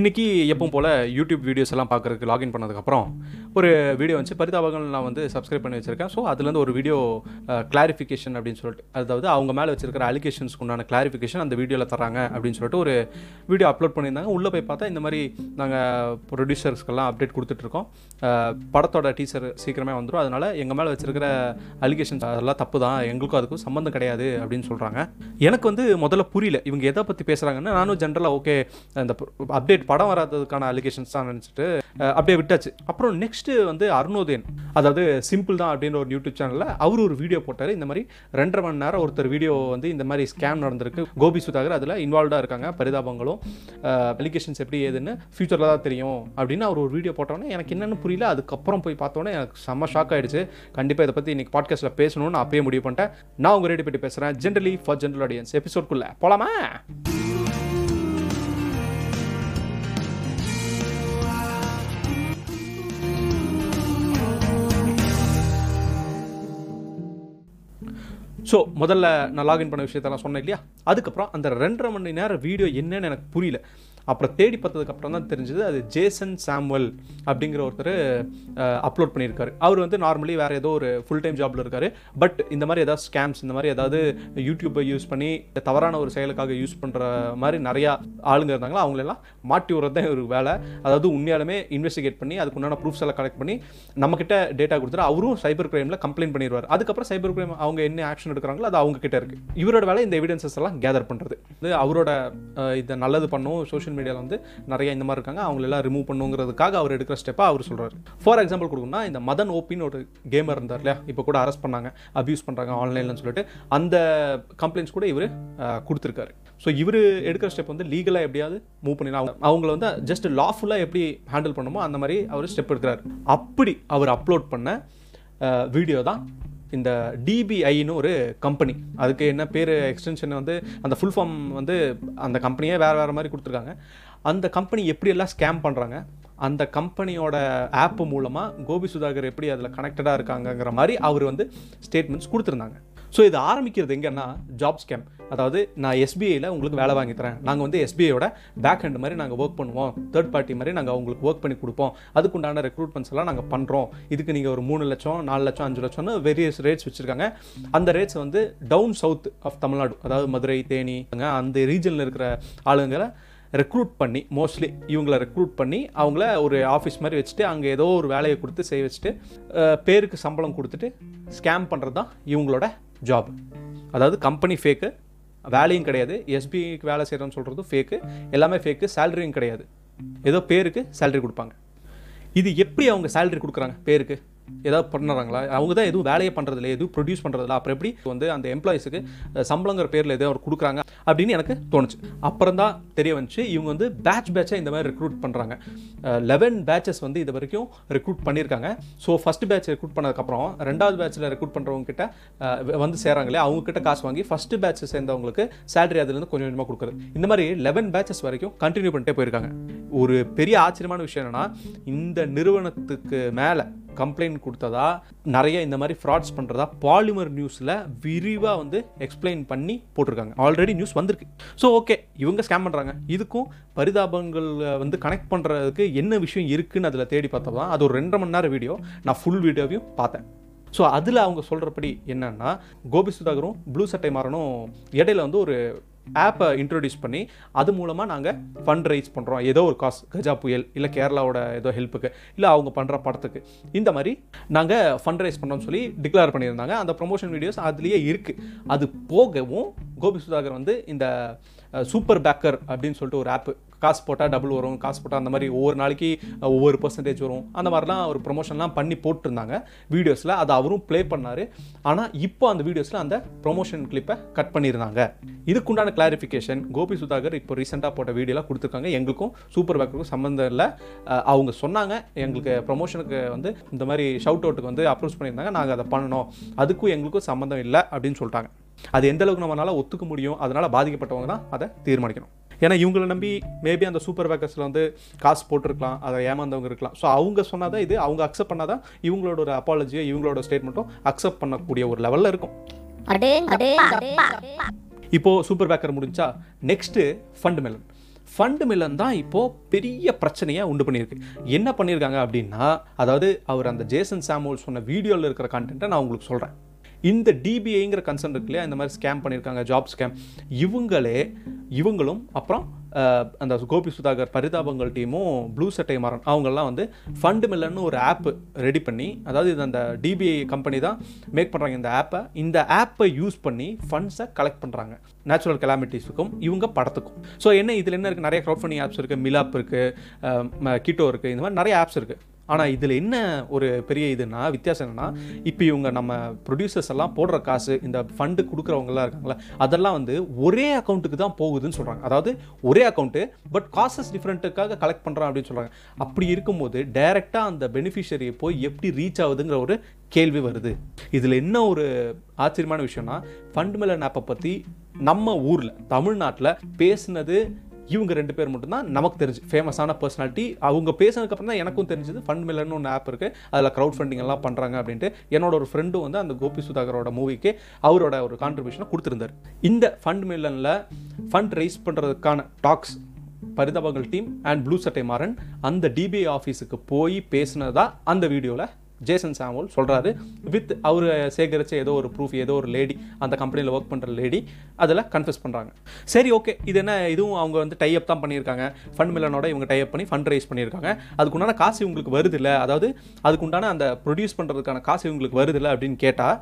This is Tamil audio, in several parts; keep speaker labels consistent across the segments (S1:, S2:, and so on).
S1: இன்றைக்கி எப்பவும் போல் யூடியூப் வீடியோஸ் எல்லாம் பார்க்குறதுக்கு லாகின் பண்ணதுக்கப்புறம் ஒரு வீடியோ வந்து பரிதாபங்கள் நான் வந்து சப்ஸ்கிரைப் பண்ணி வச்சுருக்கேன். ஸோ அதுலேருந்து ஒரு வீடியோ கிளாரிஃபிகேஷன் அப்படின்னு சொல்லிட்டு அதாவது அவங்க மேலே வச்சிருக்கிற அலிகேஷன்ஸ்க்கு உண்டான கிளாரிஃபிகேஷன் அந்த வீடியோவில் தராங்க அப்படின்னு சொல்லிட்டு ஒரு வீடியோ அப்லோட் பண்ணியிருந்தாங்க. உள்ளே போய் பார்த்தா இந்த மாதிரி நாங்கள் ப்ரொடியூசர்ஸ்க்கெல்லாம் அப்டேட் கொடுத்துட்ருக்கோம் படத்தோட டீச்சர் சீக்கிரமே வந்துடும் அதனால் எங்கள் மேலே வச்சிருக்கிற அலிகேஷன்ஸ் அதெல்லாம் தப்பு தான். எங்களுக்கும் அதுக்கும் சம்மந்தம் கிடையாது அப்படின்னு சொல்கிறாங்க எனக்கு வந்து முதல்ல புரியல. இவங்க எதை பற்றி பேசுகிறாங்கன்னு நானும் ஜென்ரலாக ஓகே அந்த அப்டேட் படம் வராததுக்கான அலிகேஷன்ஸ் தான் நினச்சிட்டு அப்படியே விட்டாச்சு. அப்புறம் நெக்ஸ்ட்டு வந்து அருணோதயன். அதாவது சிம்பிள் தான் அப்படின்ற ஒரு யூடியூப் சேனலில் அவர் ஒரு வீடியோ போட்டார். இந்த மாதிரி ரெண்டரை மணி நேரம் ஒருத்தர் வீடியோ வந்து இந்த மாதிரி ஸ்கேம் நடந்திருக்கு. கோபி சுதாகர் அதில் இன்வால்வ்டாக இருக்காங்க. பரிதாபங்களும் அலிகேஷன்ஸ் எப்படி ஏதுன்னு ஃபியூச்சரில் தான் தெரியும் அப்படின்னு அவர் ஒரு வீடியோ போட்டோன்னே எனக்கு என்னென்னு புரியல. அதுக்கப்புறம் போய் பார்த்தோன்னே எனக்கு செம்ம ஷாக் ஆகிடுச்சு கண்டிப்பாக இதை பற்றி இன்றைக்கி பாட்காஸ்ட்டில் பேசணும்னு நான் அப்பயே முடிவு பண்ணிட்டேன். நான் உங்கள் ரேடி பற்றி பேசுகிறேன் ஜென்ரலி ஃபார் ஜென்ரல் ஆடியன்ஸ் எபிசோட்குள்ளே போலாமா? ஸோ முதல்ல நான் லாகின் பண்ண விஷயத்தெல்லாம் சொன்னேன் இல்லையா? அதுக்கப்புறம் அந்த ரெண்டரை மணி நேரம் வீடியோ என்னன்னு எனக்கு புரியல. அப்புறம் தேடி பார்த்ததுக்கப்புறம் தான் தெரிஞ்சது அது ஜேசன் சாம்வல் அப்படிங்கிற ஒருத்தர் அப்லோட் பண்ணியிருக்காரு. அவர் வந்து நார்மலி வேறு ஏதோ ஒரு ஃபுல் டைம் ஜாப்ல இருக்காரு. பட் இந்த மாதிரி ஏதாவது ஸ்கேம்ஸ் இந்த மாதிரி ஏதாவது யூடியூப்பை யூஸ் பண்ணி தவறான ஒரு செயலுக்காக யூஸ் பண்ணுற மாதிரி நிறையா ஆளுங்க இருந்தாங்களோ அவங்களெல்லாம் மாட்டி விடுறது தான் ஒரு வேலை. அதாவது உண்மையாலுமே இன்வெஸ்டிகேட் பண்ணி அதுக்கு உண்டான ப்ரூஃப்ஸ் எல்லாம் கலெக்ட் பண்ணி நம்மக்கிட்ட டேட்டா கொடுத்துட்டு அவரும் சைபர் கிரைமில் கம்ப்ளைண்ட் பண்ணிடுவார். அதுக்கப்புறம் சைபர் கிரைம் அவங்க என்ன ஆக்ஷன் எடுக்கிறாங்களோ அது அவங்க கிட்ட இருக்குது இவரோட வேலை இந்த எவிடன்சஸ் எல்லாம் கேதர் பண்ணுறது இது அவரோட இதை நல்லது பண்ணும் சோஷியல் மீடியாவில் வந்து நிறைய இந்த மாதிரி இருக்காங்க. அவங்களெல்லாம் ரிமூவ் பண்ணுங்கிறதுக்காக அவர் எடுக்கிற ஸ்டெப்பாக அவர் சொல்கிறார் ஃபார் எக்ஸாம்பிள் கொடுக்கணும்னா இந்த மதன் ஓபின்னு ஒரு கேமர் இருந்தார் இல்லையா? இப்போ கூட அரெஸ்ட் பண்ணாங்க அப்யூஸ் பண்ணுறாங்க ஆன்லைன்லன்னு சொல்லிட்டு. அந்த கம்ப்ளைண்ட்ஸ் கூட இவர் கொடுத்துருக்காரு. ஸோ இவர் எடுக்கிற ஸ்டெப் வந்து லீகலாக எப்படியாவது மூவ் பண்ணிடலாம். அவங்க அவங்கள வந்து ஜஸ்ட் லாஃபுல்லாக எப்படி ஹேண்டில் பண்ணுமோ அந்த மாதிரி அவர் ஸ்டெப் எடுக்கிறார். அப்படி அவர் அப்லோட் பண்ண வீடியோ தான் இந்த டிபிஐன்னு ஒரு கம்பெனி அதுக்கு என்ன பேர் எக்ஸ்டென்ஷன் வந்து அந்த ஃபுல் ஃபார்ம் வந்து அந்த கம்பெனியே வேறு வேறு மாதிரி கொடுத்துருக்காங்க. அந்த கம்பெனி எப்படியெல்லாம் ஸ்கேம் பண்ணுறாங்க அந்த கம்பெனியோட ஆப் மூலமாக கோபி சுதாகர் எப்படி அதில் கனெக்டடாக இருக்காங்கங்கிற மாதிரி அவர் வந்து ஸ்டேட்மெண்ட்ஸ் கொடுத்துருந்தாங்க. ஸோ இது ஆரம்பிக்கிறது எங்கன்னா ஜாப் ஸ்கேம் அதாவது நான் எஸ்பிஐயில் உங்களுக்கு வேலை வாங்கி தரேன். நாங்கள் வந்து எஸ்பிஐயோட பேக் ஹேண்ட் மாதிரி நாங்கள் ஒர்க் பண்ணுவோம். தேர்ட் பார்ட்டி மாதிரி நாங்கள் உங்களுக்கு ஒர்க் பண்ணி கொடுப்போம். அதுக்குண்டான ரெக்ரூட்மெண்ட்ஸ் எல்லாம் நாங்கள் பண்ணுறோம் இதுக்கு நீங்கள் ஒரு மூணு லட்சம் நாலு லட்சம் அஞ்சு லட்சம்னு வேரியஸ் ரேட்ஸ் வச்சுருக்காங்க. அந்த ரேட்ஸ் வந்து டவுன் சவுத் ஆஃப் தமிழ்நாடு அதாவது மதுரை தேனி அந்த ரீஜனில் இருக்கிற ஆளுங்களை ரெக்ரூட் பண்ணி மோஸ்ட்லி இவங்கள ரெக்ரூட் பண்ணி அவங்கள ஒரு ஆஃபீஸ் மாதிரி வச்சுட்டு அங்கே ஏதோ ஒரு வேலையை கொடுத்து செய்ய வச்சுட்டு பேருக்கு சம்பளம் கொடுத்துட்டு ஸ்கேம் பண்ணுறது தான் இவங்களோட ஜாப் அதாவது கம்பெனி ஃபேக்கு வேலையும் கிடையாது. எஸ்பிஐக்கு வேலை செய்கிறோன்னு சொல்கிறதும் ஃபேக்கு எல்லாமே ஃபேக்கு சேலரியும் கிடையாது. ஏதோ பேருக்கு சேலரி கொடுப்பாங்க. இது எப்படி அவங்க சேலரி கொடுக்குறாங்க பேருக்கு? ஏதாவது பண்ணுறாங்களா? அவங்க தான் எதுவும் வேலையை பண்ணுறதில்ல எதுவும் ப்ரொடியூஸ் பண்ணுறதில்ல அப்புறம் எப்படி வந்து அந்த எம்ப்ளாயிஸுக்கு சம்பளங்கிற பேரில் எதோ அவர் கொடுக்குறாங்க அப்படின்னு எனக்கு தோணுச்சு. அப்புறம் தான் தெரிய வந்துச்சு இவங்க வந்து பேட்ச் பேட்சாக இந்த மாதிரி ரெக்ரூட் பண்ணுறாங்க லெவன் பேட்சஸ் வந்து இது வரைக்கும் ரெக்ரூட் பண்ணியிருக்காங்க. ஸோ ஃபஸ்ட் பேட்ச் ரெக்ரூட் பண்ணதுக்கப்புறம் ரெண்டாவது பேட்சில் ரெக்ரூட் பண்ணுறவங்க கிட்ட வந்து சேராங்களே அவங்கக்கிட்ட காசு வாங்கி ஃபஸ்ட்டு பேட்ச் சேர்ந்தவங்களுக்கு சேலரி அதுலேருந்து கொஞ்சம் கொஞ்சமாக கொடுக்குறது. இந்த மாதிரி லெவன் பேட்சஸ் வரைக்கும் கண்டினியூ பண்ணிட்டே போயிருக்காங்க. ஒரு பெரிய ஆச்சரியமான விஷயம் என்னன்னா இந்த நிறுவனத்துக்கு மேலே கம்ப்ளைண்ட் கொடுத்ததா? நிறைய இந்த மாதிரி ஃப்ராட்ஸ் பண்ணுறதா பாலிமர் நியூஸில் விரிவாக வந்து எக்ஸ்பிளைன் பண்ணி போட்டிருக்காங்க. ஆல்ரெடி நியூஸ் வந்திருக்கு. ஸோ ஓகே இவங்க ஸ்கேம் பண்ணுறாங்க இதுக்கும் பரிதாபங்கள் வந்து கனெக்ட் பண்ணுறதுக்கு என்ன விஷயம் இருக்குன்னு அதில் தேடி பார்த்தா தான் அது ஒரு ரெண்டரை மணி நேரம் வீடியோ நான் ஃபுல் வீடியோவையும் பார்த்தேன். ஸோ அதில் அவங்க சொல்கிறபடி என்னென்னா கோபி சுதாகரும் ப்ளூ சட்டை மாறனும் இடையில வந்து ஒரு ஆப்பை இன்ட்ரடியூஸ் பண்ணி அது மூலமாக நாங்கள் ஃபண்ட் ரைஸ் பண்ணுறோம் ஏதோ ஒரு காசு கஜா புயல் இல்லை கேரளாவோட ஏதோ ஹெல்ப்புக்கு இல்லை அவங்க பண்ணுற படத்துக்கு. இந்த மாதிரி நாங்கள் ஃபண்ட் ரைஸ் பண்ணுறோம்னு சொல்லி டிக்ளேர் பண்ணியிருந்தாங்க. அந்த ப்ரொமோஷன் வீடியோஸ் அதுலேயே இருக்குது அது போகவும் கோபி சுதாகர் வந்து இந்த சூப்பர் பேக்கர் அப்படின்னு சொல்லிட்டு ஒரு ஆப்பு காசு போட்டால் டபுள் வரும் காசு போட்டால் அந்த மாதிரி ஒவ்வொரு நாளைக்கு ஒவ்வொரு பர்சன்டேஜ் வரும். அந்த மாதிரிலாம் ஒரு ப்ரொமோஷன்லாம் பண்ணி போட்டிருந்தாங்க. வீடியோஸில் அதை அவரும் ப்ளே பண்ணார். ஆனால் இப்போ அந்த வீடியோஸில் அந்த ப்ரொமோஷன் கிளிப்பை கட் பண்ணியிருந்தாங்க இதுக்குண்டான கிளாரிஃபிகேஷன் கோபி சுதாகர் இப்போ ரீசெண்டாக போட்ட வீடியோலாம் கொடுத்துருக்காங்க. எங்களுக்கும் சூப்பர் பேக்கருக்கும் சம்மந்தம் இல்லை. அவங்க சொன்னாங்க எங்களுக்கு ப்ரொமோஷனுக்கு வந்து இந்த மாதிரி ஷவுட் அவுட்டுக்கு வந்து அப்ரோச் பண்ணியிருந்தாங்க. நாங்கள் அதை பண்ணணும். அதுக்கும் எங்களுக்கும் சம்மந்தம் இல்லை அப்படின்னு சொல்லிட்டாங்க. அது எந்த அளவுக்கு நம்மளால ஒத்துக்க முடியும் அதனால பாதிக்கப்பட்டவங்க தான் அதை தீர்மானிக்கணும். ஏன்னா இவங்களை நம்பி மேபி அந்த சூப்பர் பேக்கர்ஸில் வந்து காசு போட்டிருக்கலாம் அதை ஏமாந்தவங்க இருக்கலாம். ஸோ அவங்க சொன்னாதான் இது அவங்க அக்செப்ட் பண்ணாதான் இவங்களோட ஒரு அப்பாலஜியோ இவங்களோட ஸ்டேட்மெண்ட்டும் அக்செப்ட் பண்ணக்கூடிய ஒரு லெவலில் இருக்கும். இப்போது சூப்பர் பேக்கர் முடிஞ்சா next fund million fund million தான் இப்போது பெரிய பிரச்சனையை உண்டு பண்ணியிருக்கு. என்ன பண்ணியிருக்காங்க அப்படின்னா அதாவது அவர் அந்த ஜேசன் சாமுவல் சொன்ன வீடியோவில் இருக்கிற கண்டென்ட்டை நான் உங்களுக்கு சொல்கிறேன் இந்த டிபிஐங்கிற கன்சர்ன் இருக்கு இல்லையா? இந்த மாதிரி ஸ்கேம் பண்ணியிருக்காங்க ஜாப் ஸ்கேம் இவங்களே இவங்களும் அப்புறம் அந்த கோபி சுதாகர் பரிதாபங்கள் டீமும் ப்ளூ சட்டை மாறன் அவங்கெல்லாம் வந்து ஃபண்டு மில்லன்னு ஒரு ஆப் ரெடி பண்ணி அதாவது இது அந்த டிபிஐ கம்பெனி தான் மேக் பண்ணுறாங்க இந்த ஆப்பை இந்த ஆப்பை யூஸ் பண்ணி ஃபண்ட்ஸை கலெக்ட் பண்ணுறாங்க நேச்சுரல் கலாமிட்டிஸுக்கும் இவங்க படத்துக்கும். ஸோ என்ன இதில் என்ன இருக்குது நிறைய க்ரௌட் ஃபண்டிங் ஆப்ஸ் இருக்குது மிலாப் இருக்குது கிட்டோ இருக்குது இந்த மாதிரி நிறைய ஆப்ஸ் இருக்குது ஆனால் இதில் என்ன ஒரு பெரிய இதுன்னா வித்தியாசம் என்னென்னா இப்போ இவங்க நம்ம ப்ரொடியூசர்ஸ் எல்லாம் போடுற காசு இந்த ஃபண்டு கொடுக்குறவங்கலாம் இருக்காங்களா அதெல்லாம் வந்து ஒரே அக்கௌண்ட்டுக்கு தான் போகுதுன்னு சொல்கிறாங்க அதாவது ஒரே அக்கௌண்ட்டு பட் காசஸ் டிஃப்ரெண்ட்டுக்காக கலெக்ட் பண்ணுறான் அப்படின்னு சொல்கிறாங்க அப்படி இருக்கும்போது டைரெக்டாக அந்த பெனிஃபிஷரியை போய் எப்படி ரீச் ஆகுதுங்கிற ஒரு கேள்வி வருது. இதில் என்ன ஒரு ஆச்சரியமான விஷயம்னா ஃபண்ட் மில்லன் ஆப்பை பற்றி நம்ம ஊரில் தமிழ்நாட்டில் பேசினது இவங்க ரெண்டு பேர் மட்டும்தான் நமக்கு தெரிஞ்சு ஃபேமஸான பர்சனாலிட்டி அவங்க பேசினதுக்கப்புறம் தான் எனக்கும் தெரிஞ்சது. ஃபண்ட் மில்லர்னு ஒன்று ஆப் இருக்குது அதில் க்ரௌட் ஃபண்டிங் எல்லாம் பண்ணுறாங்க அப்படின்ட்டு. என்னோட ஒரு ஃப்ரெண்டும் வந்து அந்த கோபி சுதாகரோட மூவிக்கு அவரோட ஒரு கான்ட்ரிபியூஷனை கொடுத்துருந்தார். இந்த ஃபண்ட் மில்லனில் ஃபண்ட் ரைஸ் பண்ணுறதுக்கான tax Parithabangal team and Blue Sattai Maran அந்த டிபிஐ ஆஃபீஸுக்கு போய் பேசினதா அந்த வீடியோவில் ஜேசன் சாமுவல் சொல்கிறாரு வித் அவர் சேகரித்த ஏதோ ஒரு ப்ரூஃப் ஏதோ ஒரு லேடி அந்த கம்பெனியில் ஒர்க் பண்ணுற லேடி அதில் கன்ஃபியூஸ் பண்ணுறாங்க சரி ஓகே இது என்ன இதுவும் அவங்க வந்து டைப் தான் பண்ணியிருக்காங்க. ஃபண்ட் மில்லனோட இவங்க டைப் பண்ணி ஃபண்ட் ரைஸ் பண்ணியிருக்காங்க. அதுக்குண்டான காசு இவங்களுக்கு வருதில்ல. அதாவது அதுக்குண்டான அந்த ப்ரொடியூஸ் பண்ணுறதுக்கான காசு இவங்களுக்கு வருதில்ல அப்படின்னு கேட்டால்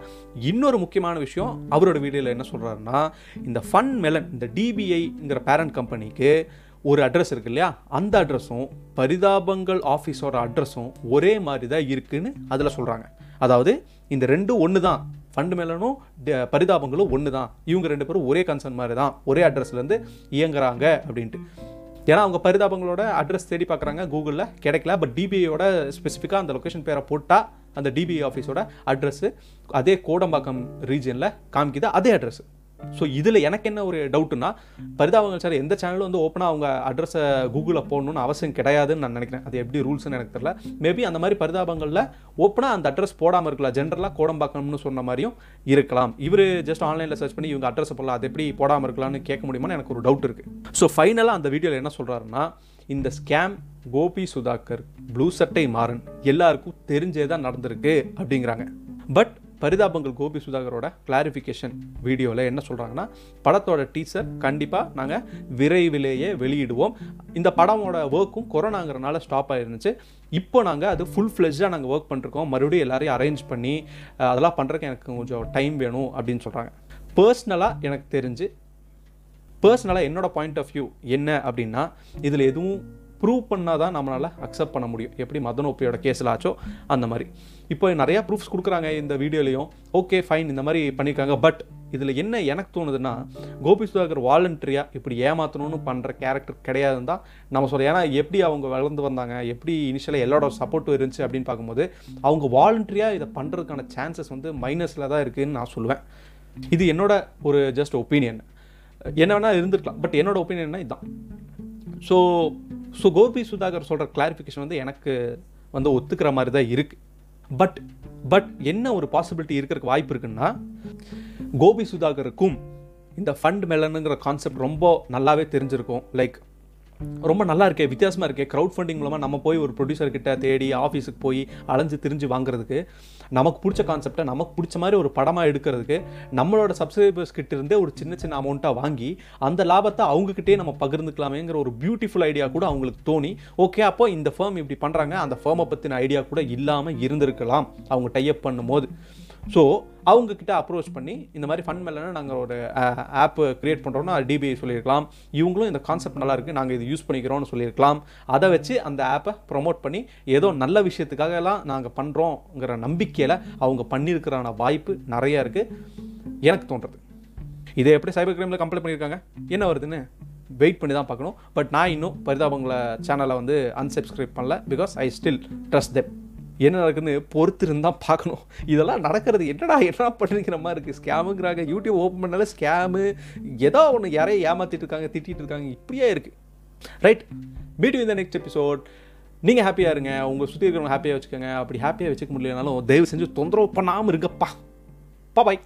S1: இன்னொரு முக்கியமான விஷயம் அவரோட வீடியோவில் என்ன சொல்கிறாருன்னா இந்த ஃபண்ட் மெலன் இந்த டிபிஐங்கிற பேரண்ட் கம்பெனிக்கு ஒரு அட்ரஸ் இருக்கு இல்லையா? அந்த அட்ரஸும் பரிதாபங்கள் ஆஃபீஸோட அட்ரஸும் ஒரே மாதிரி தான் இருக்குன்னு அதில் சொல்கிறாங்க அதாவது இந்த ரெண்டும் ஒன்று தான் ஃபண்டு மேலனும் பரிதாபங்களும் ஒன்று தான் இவங்க ரெண்டு பேரும் ஒரே கன்சர்ன் மாதிரி தான் ஒரே அட்ரஸ்லேருந்து இயங்குறாங்க அப்படின்ட்டு. ஏன்னா அவங்க பரிதாபங்களோட அட்ரஸ் தேடி பார்க்குறாங்க கூகுளில். கிடைக்கல. பட் டிபிஐயோட ஸ்பெசிஃபிக்காக அந்த லொக்கேஷன் பேரை போட்டால் அந்த டிபிஐ ஆஃபீஸோட அட்ரஸ்ஸு அதே கோடம்பாக்கம் ரீஜனில் காமிக்குது அதே அட்ரஸ் ஸோ இதில் எனக்கு என்ன ஒரு டவுட்டுன்னா பரிதாபங்கள் சார் எந்த சேனலும் வந்து ஓப்பனாக அவங்க அட்ரஸை கூகுளில் போடணும்னு அவசியம் கிடையாதுன்னு நான் நினைக்கிறேன். அது எப்படி ரூல்ஸ்னு எனக்கு தெரியல. மேபி அந்த மாதிரி பரிதாபங்களில் ஓப்பனாக அந்த அட்ரஸ் போடாமல் இருக்கலாம். ஜென்ரலாக கோடம்பாக்கம்னு சொன்ன மாதிரியும் இருக்கலாம். இவர் ஜஸ்ட் ஆன்லைனில் சர்ச் பண்ணி இவங்க அட்ரஸ் போடலாம். அது எப்படி போடாமல் இருக்கலாம்னு கேட்க முடியுமான்னு எனக்கு ஒரு டவுட் இருக்குது ஸோ ஃபைனலாக அந்த வீடியோவில் என்ன சொல்கிறாருன்னா இந்த ஸ்கேம் கோபி சுதாகர் ப்ளூ சட்டை மாறன். எல்லாருக்கும் தெரிஞ்சே தான் நடந்திருக்கு அப்படிங்கிறாங்க. பட் பரிதாபங்கள் கோபி சுதாகரோட கிளாரிஃபிகேஷன் வீடியோவில் என்ன சொல்கிறாங்கன்னா படத்தோட டீச்சர் கண்டிப்பாக நாங்கள் விரைவிலேயே வெளியிடுவோம். இந்த படமோட ஒர்க்கும் கொரோனாங்கிறனால ஸ்டாப் ஆகிருந்துச்சு இப்போ நாங்கள் அது ஃபுல் ஃப்ளெஜ்டாக நாங்கள் ஒர்க் பண்ணிருக்கோம். மறுபடியும் எல்லாரையும் அரேஞ்ச் பண்ணி அதெல்லாம் பண்ணுறதுக்கு எனக்கு கொஞ்சம் டைம் வேணும் அப்படின்னு சொல்கிறாங்க பர்சனலாக எனக்கு தெரிஞ்சு பர்சனலாக என்னோடய பாயிண்ட் ஆஃப் வியூ என்ன அப்படின்னா இதில் எதுவும் ப்ரூவ் பண்ணால் தான் நம்மளால் அக்செப்ட் பண்ண முடியும். எப்படி மதன் ஓப்பியோட கேஸில் ஆச்சோ அந்த மாதிரி. இப்போ நிறையா ப்ரூஃப்ஸ் கொடுக்குறாங்க இந்த வீடியோலையும். ஓகே ஃபைன் இந்த மாதிரி பண்ணியிருக்காங்க. பட் இதில் என்ன எனக்கு தோணுதுன்னா கோபி சுதாகர் வாலண்டரியாக இப்படி ஏமாற்றணும்னு பண்ணுற கேரக்டர் கிடையாதுன்னு தான் நம்ம சொல்ல ஏன்னா எப்படி அவங்க வளர்ந்து வந்தாங்க எப்படி இனிஷியலாக எல்லாரோட சப்போர்ட்டும் இருந்துச்சு அப்படின்னு பார்க்கும்போது அவங்க வாலண்டரியாக இதை பண்ணுறதுக்கான சான்சஸ் வந்து மைனஸில் தான் இருக்குதுன்னு நான் சொல்லுவேன். இது என்னோட ஒரு ஜஸ்ட் ஒப்பீனியன் என்ன வேணால் இருந்திருக்கலாம். பட் என்னோட ஒப்பீனியன்னா இதுதான் ஸோ ஸோ கோபி சுதாகர் சொல்கிற கிளாரிஃபிகேஷன் வந்து எனக்கு வந்து ஒத்துக்கிற மாதிரி தான் இருக்குது பட் பட் என்ன ஒரு பாசிபிலிட்டி இருக்கிறதுக்கு வாய்ப்பு இருக்குன்னா கோபி சுதாகருக்கும் இந்த ஃபண்ட் மெலனுங்கிற கான்செப்ட் ரொம்ப நல்லாவே தெரிஞ்சிருக்கும். லைக் ரொம்ப நல்லா இருக்கே வித்தியாசமாக இருக்கே. க்ரௌட் ஃபண்டிங் மூலமாக நம்ம போய் ஒரு ப்ரொடியூசர்கிட்ட தேடி ஆஃபீஸுக்கு போய் அலைஞ்சு திரிஞ்சு வாங்குறதுக்கு நமக்கு பிடிச்ச கான்செப்டை நமக்கு பிடிச்ச மாதிரி ஒரு படமாக எடுக்கிறதுக்கு நம்மளோட சப்ஸ்கிரைபர்ஸ் கிட்ட இருந்தே ஒரு சின்ன சின்ன அமௌண்ட்டாக வாங்கி அந்த லாபத்தை அவங்கக்கிட்டே நம்ம பகிர்ந்துக்கலாமேங்கிற ஒரு பியூட்டிஃபுல் ஐடியா கூட அவங்களுக்கு தோணி ஓகே அப்போ இந்த ஃபேம் இப்படி பண்ணுறாங்க அந்த ஃபேமை பற்றின ஐடியா கூட இல்லாமல் இருந்திருக்கலாம். அவங்க டைப் பண்ணும்போது. ஸோ அவங்கக்கிட்ட அப்ரோச் பண்ணி இந்த மாதிரி ஃபண்ட் மேலே நாங்கள் ஒரு ஆப்பு கிரியேட் பண்ணுறோம்னா டிபிஐ சொல்லியிருக்கலாம். இவங்களும் இந்த கான்செப்ட் நல்லா இருக்குது நாங்கள் இது யூஸ் பண்ணிக்கிறோம்னு சொல்லியிருக்கலாம். அதை வச்சு அந்த ஆப்பை ப்ரொமோட் பண்ணி ஏதோ நல்ல விஷயத்துக்காகலாம் நாங்கள் பண்ணுறோங்கிற நம்பிக்கையில் அவங்க பண்ணியிருக்கிறான வாய்ப்பு நிறையா இருக்குது எனக்கு தோன்றது. இதை எப்படி சைபர் கிரைமில் கம்ப்ளைண்ட் பண்ணியிருக்காங்க? என்ன வருதுன்னு வெயிட் பண்ணி தான் பார்க்கணும். பட் நான் இன்னும் பரிதாபங்களை சேனலை வந்து அன்சப்ஸ்கிரைப் பண்ணல because I still trust them. என்ன நடக்குதுன்னு பொறுத்து இருந்தால் பார்க்கணும். இதெல்லாம் நடக்கிறது என்னடா என்ன பண்ணிருக்கிற மாதிரி இருக்குது ஸ்கேமுங்கிறாங்க யூடியூப் ஓப்பன் பண்ணாலே ஸ்கேமு ஏதோ ஒன்று யாரையும் ஏமாற்றிட்டு இருக்காங்க திட்டிகிட்டு இருக்காங்க. இப்படியே இருக்குது ரைட் மீட் இந்த நெக்ஸ்ட் எபிசோட் நீங்கள் ஹாப்பியாக இருங்க. உங்கள் சுற்றி இருக்கிறவங்க ஹாப்பியாக வச்சுக்கோங்க. அப்படி ஹாப்பியாக வச்சுக்க முடியலனாலும் தயவு செஞ்சு தொந்தரவு பண்ணாமல் இருக்கப்பா பா பாய்